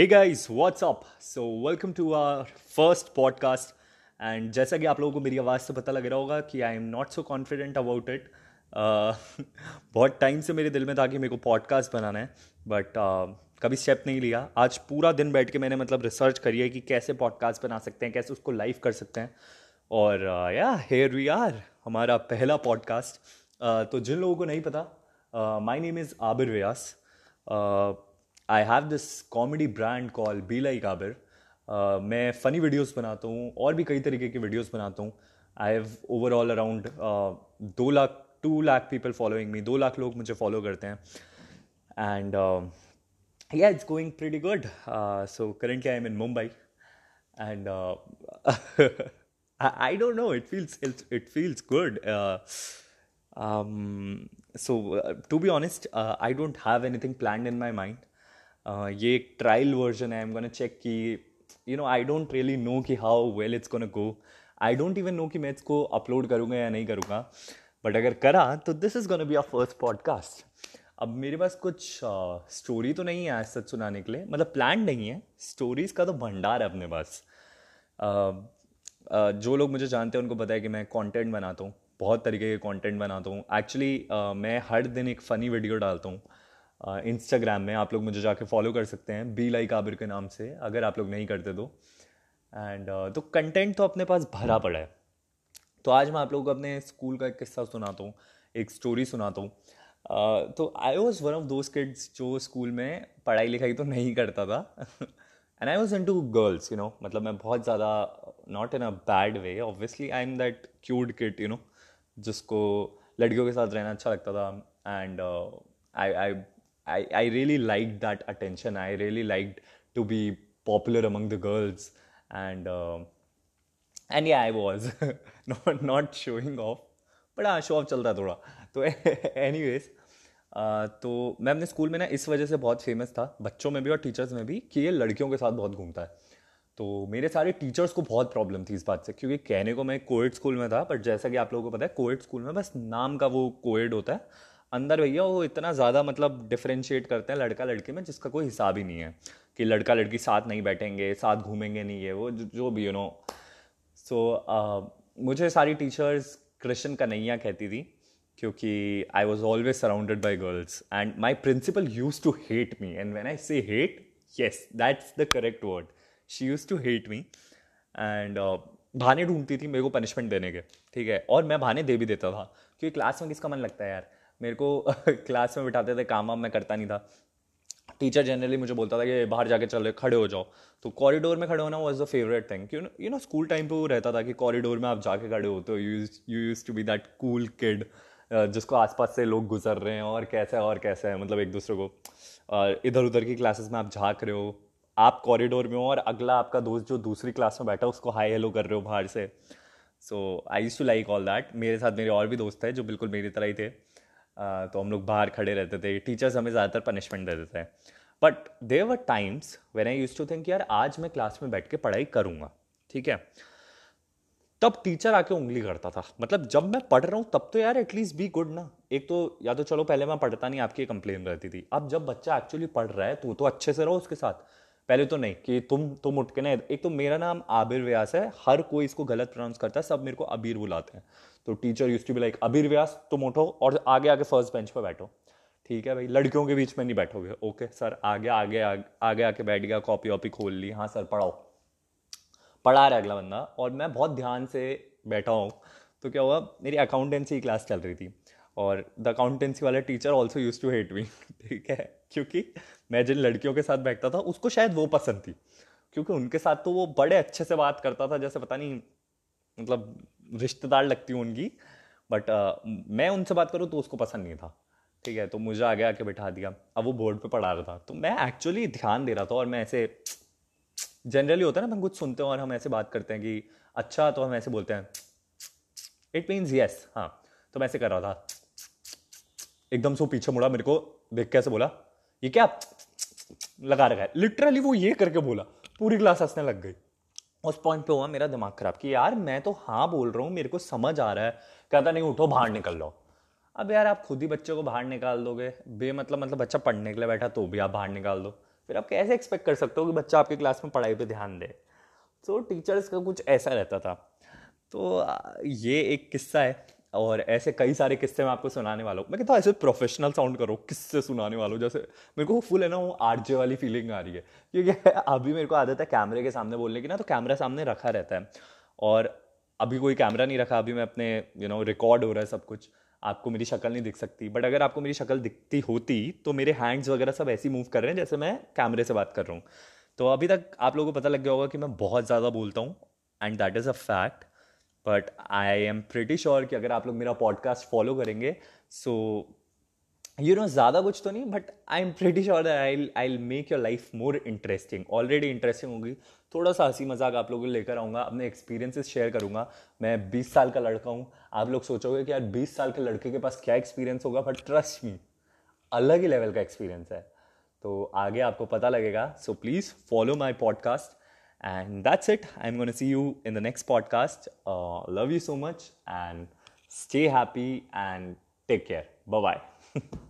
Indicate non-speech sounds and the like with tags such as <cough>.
Guys, what's up? So welcome to our first podcast. And जैसा कि आप लोगों को मेरी आवाज़ से पता लग रहा होगा कि I am not so confident about it बहुत टाइम से मेरे दिल में था कि मेरे को पॉडकास्ट बनाना है बट uh, कभी स्टेप नहीं लिया। आज पूरा दिन बैठ के मैंने मतलब रिसर्च करी है कि कैसे पॉडकास्ट बना सकते हैं कैसे उसको लाइव कर सकते हैं। और या हेयर वी आर हमारा पहला पॉडकास्ट uh, तो जिन लोगों को नहीं पता my name is Abir Vyas I have this comedy brand call be like Abir मैं फ़नी वीडियोस बनाता हूँ और भी कई तरीके की वीडियोस बनाता हूँ आई हैव ओवरऑल अराउंड दो lakh two lakh people following me दो लाख लोग मुझे फॉलो करते हैं and yeah it's going pretty good so currently I am in Mumbai and I don't know. It feels it, it feels good. Uh, um, so uh, to be honest, uh, I don't have anything planned in my mind. Uh, ये एक trial version है am gonna check कि you know I don't really know कि how well it's gonna go I don't even know कि मैं इसको upload करूँगा या नहीं करूँगा. बट अगर करा तो this is gonna be our first podcast अब मेरे पास कुछ स्टोरी uh, तो नहीं है आज सच सुनाने के लिए. मतलब प्लान नहीं है. स्टोरीज़ का तो भंडार है अपने पास. Uh, जो लोग मुझे जानते हैं उनको पता है कि मैं कंटेंट बनाता हूँ. बहुत तरीके के कंटेंट बनाता हूँ. एक्चुअली मैं हर दिन एक फ़नी वीडियो डालता हूँ. इंस्टाग्राम में आप लोग मुझे जाके फॉलो कर सकते हैं बी लाइक आबिर के नाम से अगर आप लोग नहीं करते तो। एंड तो कंटेंट तो अपने पास भरा पड़ा है। तो आज मैं आप लोगों को अपने स्कूल का एक किस्सा सुनाता हूँ एक स्टोरी सुनाता हूँ। uh, तो I was one of those kids जो स्कूल में पढ़ाई लिखाई तो नहीं करता था। And I was into girls you know मतलब मैं बहुत ज़्यादा not in a bad way obviously I am that cute kid you know जिसको लड़कियों के साथ रहना अच्छा लगता था। And I I I, I really liked that attention. I really liked to be popular among the girls. And uh, and yeah, I was <laughs> not not showing off. But हाँ show off चल रहा थोड़ा तो <laughs> any ways तो मैं अपने school में ना इस वजह से बहुत फ़ेमस था बच्चों में भी और टीचर्स में भी कि ये लड़कियों के साथ बहुत घूमता है तो मेरे सारे टीचर्स को बहुत प्रॉब्लम थी इस बात से क्योंकि कहने को मैं कोविड स्कूल में था बट जैसा कि आप लोगों को पता है कोविड स्कूल में बस नाम का वो कोविड होता है अंदर भैया वो इतना ज़्यादा मतलब डिफ्रेंशिएट करते हैं लड़का लड़की में, जिसका कोई हिसाब ही नहीं है कि लड़का लड़की साथ नहीं बैठेंगे, साथ घूमेंगे नहीं है वो जो भी यू नो सो मुझे सारी टीचर्स कृष्ण कन्हैया कहती थी क्योंकि I was always surrounded by girls and my principal used to hate me and when I say hate yes that's the correct word she used to hate me and बहाने ढूंढती थी मेरे को पनिशमेंट देने के, ठीक है? और मैं बहाने दे भी देता था, क्योंकि क्लास में किसका मन लगता है यार? मेरे को <laughs> क्लास में बिठाते थे, काम वाम मैं करता नहीं था। टीचर जनरली मुझे बोलता था कि बाहर जाके चल, खड़े हो जाओ। तो कॉरिडोर में खड़े होना वॉज़ द फेवरेट थिंग क्यों यू नो स्कूल टाइम पे वो रहता था कि कॉरिडोर में आप जाके खड़े होते हो। You you used to be that cool kid जिसको आसपास से लोग गुजर रहे हैं, और कैसे और कैसे है मतलब एक दूसरे को। और इधर उधर की क्लासेस में आप झाँक रहे हो, आप कॉरिडोर में हो, और अगला आपका दोस्त जो दूसरी क्लास में बैठा उसको हाई हेलो कर रहे हो बाहर से। So I used to like all that मेरे साथ मेरे और भी दोस्त थे जो बिल्कुल मेरी तरह ही थे। तो हम लोग बाहर खड़े रहते थे टीचर्स हमें ज़्यादातर पनिशमेंट देते थे but there were times when I used to think यार, आज मैं क्लास में बैठ के पढ़ाई करूँगा। ठीक है? तब टीचर आके उंगली करता था। मतलब जब मैं पढ़ रहा हूँ, तब तो यार एटलीस्ट बी गुड ना। एक तो या तो चलो, पहले मैं पढ़ता नहीं, आपकी कंप्लेन रहती थी। अब जब बच्चा एक्चुअली पढ़ रहा है तो वो तो अच्छे से रहो उसके साथ। पहले तो नहीं कि तुम तुम उठ के ना एक तो मेरा नाम आबिर व्यास है हर कोई इसको गलत प्रोनाउंस करता है सब मेरे को अबीर बुलाते हैं। तो teacher used to be like Abir Vyas तुम उठो और आगे आगे फ़र्स्ट बेंच पर बैठो। ठीक है भाई लड़कियों के बीच में नहीं बैठोगे। ओके सर आगे आगे आगे, आगे आके बैठ गया कॉपी वॉपी खोल ली। हाँ सर पढ़ाओ। पढ़ा रहा अगला बंदा और मैं बहुत ध्यान से बैठा हूँ। तो क्या हुआ मेरी अकाउंटेंसी क्लास चल रही थी। और द अकाउंटेंसी वाला teacher also used to hate me ठीक है? क्योंकि मैं जिन लड़कियों के साथ बैठता था उसको शायद वो पसंद थी। क्योंकि उनके साथ तो वो बड़े अच्छे से बात करता था जैसे पता नहीं मतलब रिश्तेदार लगती हूँ उनकी बट uh, मैं उनसे बात करूँ तो उसको पसंद नहीं था। ठीक है तो मुझे आगे आके बैठा दिया। अब वो बोर्ड पे पढ़ा रहा था। तो मैं एक्चुअली ध्यान दे रहा था और मैं ऐसे जनरली होता है ना हम कुछ सुनते हैं और हम ऐसे बात करते हैं कि अच्छा तो हम ऐसे बोलते हैं इट मीन्स यस हाँ तो मैं ऐसे कर रहा था। एकदम से पीछे मुड़ा, मेरे को देख के ऐसे बोला, ये क्या लगा रखा है? लिटरली वो ये करके बोला, पूरी क्लास हंसने लग गई। उस पॉइंट पे हुआ, मेरा दिमाग खराब कि यार, मैं तो हाँ बोल रहा हूँ, मेरे को समझ आ रहा है। कहता, नहीं, उठो, बाहर निकल लो अब यार, आप खुद ही बच्चे को बाहर निकाल दोगे। बे मतलब मतलब बच्चा पढ़ने के लिए बैठा तो भी आप बाहर निकाल दो। फिर आप कैसे एक्सपेक्ट कर सकते हो कि बच्चा आपकी क्लास में पढ़ाई पे ध्यान दे? तो टीचर्स का कुछ ऐसा रहता था। तो ये एक किस्सा है। और ऐसे कई सारे किस्से मैं आपको सुनाने वाला हूँ। मैं कहता हूँ, ऐसे प्रोफेशनल साउंड करो, किससे सुनाने वाला हूँ। जैसे मेरे को फुल है ना, वो आरजे वाली फीलिंग आ रही है। क्योंकि <laughs> अभी मेरे को आदत है कैमरे के सामने बोलने की ना तो कैमरा सामने रखा रहता है। और अभी कोई कैमरा नहीं रखा, अभी मैं अपने यू नो रिकॉर्ड हो रहा है सब कुछ। आपको मेरी शक्ल नहीं दिख सकती। बट अगर आपको मेरी शक्ल दिखती होती तो मेरे हैंड्स वगैरह सब ऐसी मूव कर रहे हैं, जैसे मैं कैमरे से बात कर रहा हूँ। तो अभी तक आप लोगों को पता लग गया होगा कि मैं बहुत ज़्यादा बोलता हूँ। And that is a fact but I am pretty sure कि अगर आप लोग मेरा पॉडकास्ट फॉलो करेंगे सो यू नो ज़्यादा कुछ तो नहीं but I am pretty sure I I make your life more interesting already interesting होगी। थोड़ा सा हँसी मज़ाक आप लोगों को लेकर आऊँगा, अपने एक्सपीरियंसेस शेयर करूँगा। मैं 20 साल का लड़का हूँ। आप लोग सोचोगे कि यार 20 साल के लड़के के पास क्या एक्सपीरियंस होगा? बट ट्रस्ट मी अलग ही लेवल का एक्सपीरियंस है। तो आगे आपको पता लगेगा। So please follow my podcast And that's it. I'm going to see you in the next podcast. Uh, love you so much and stay happy and take care. Bye bye. <laughs>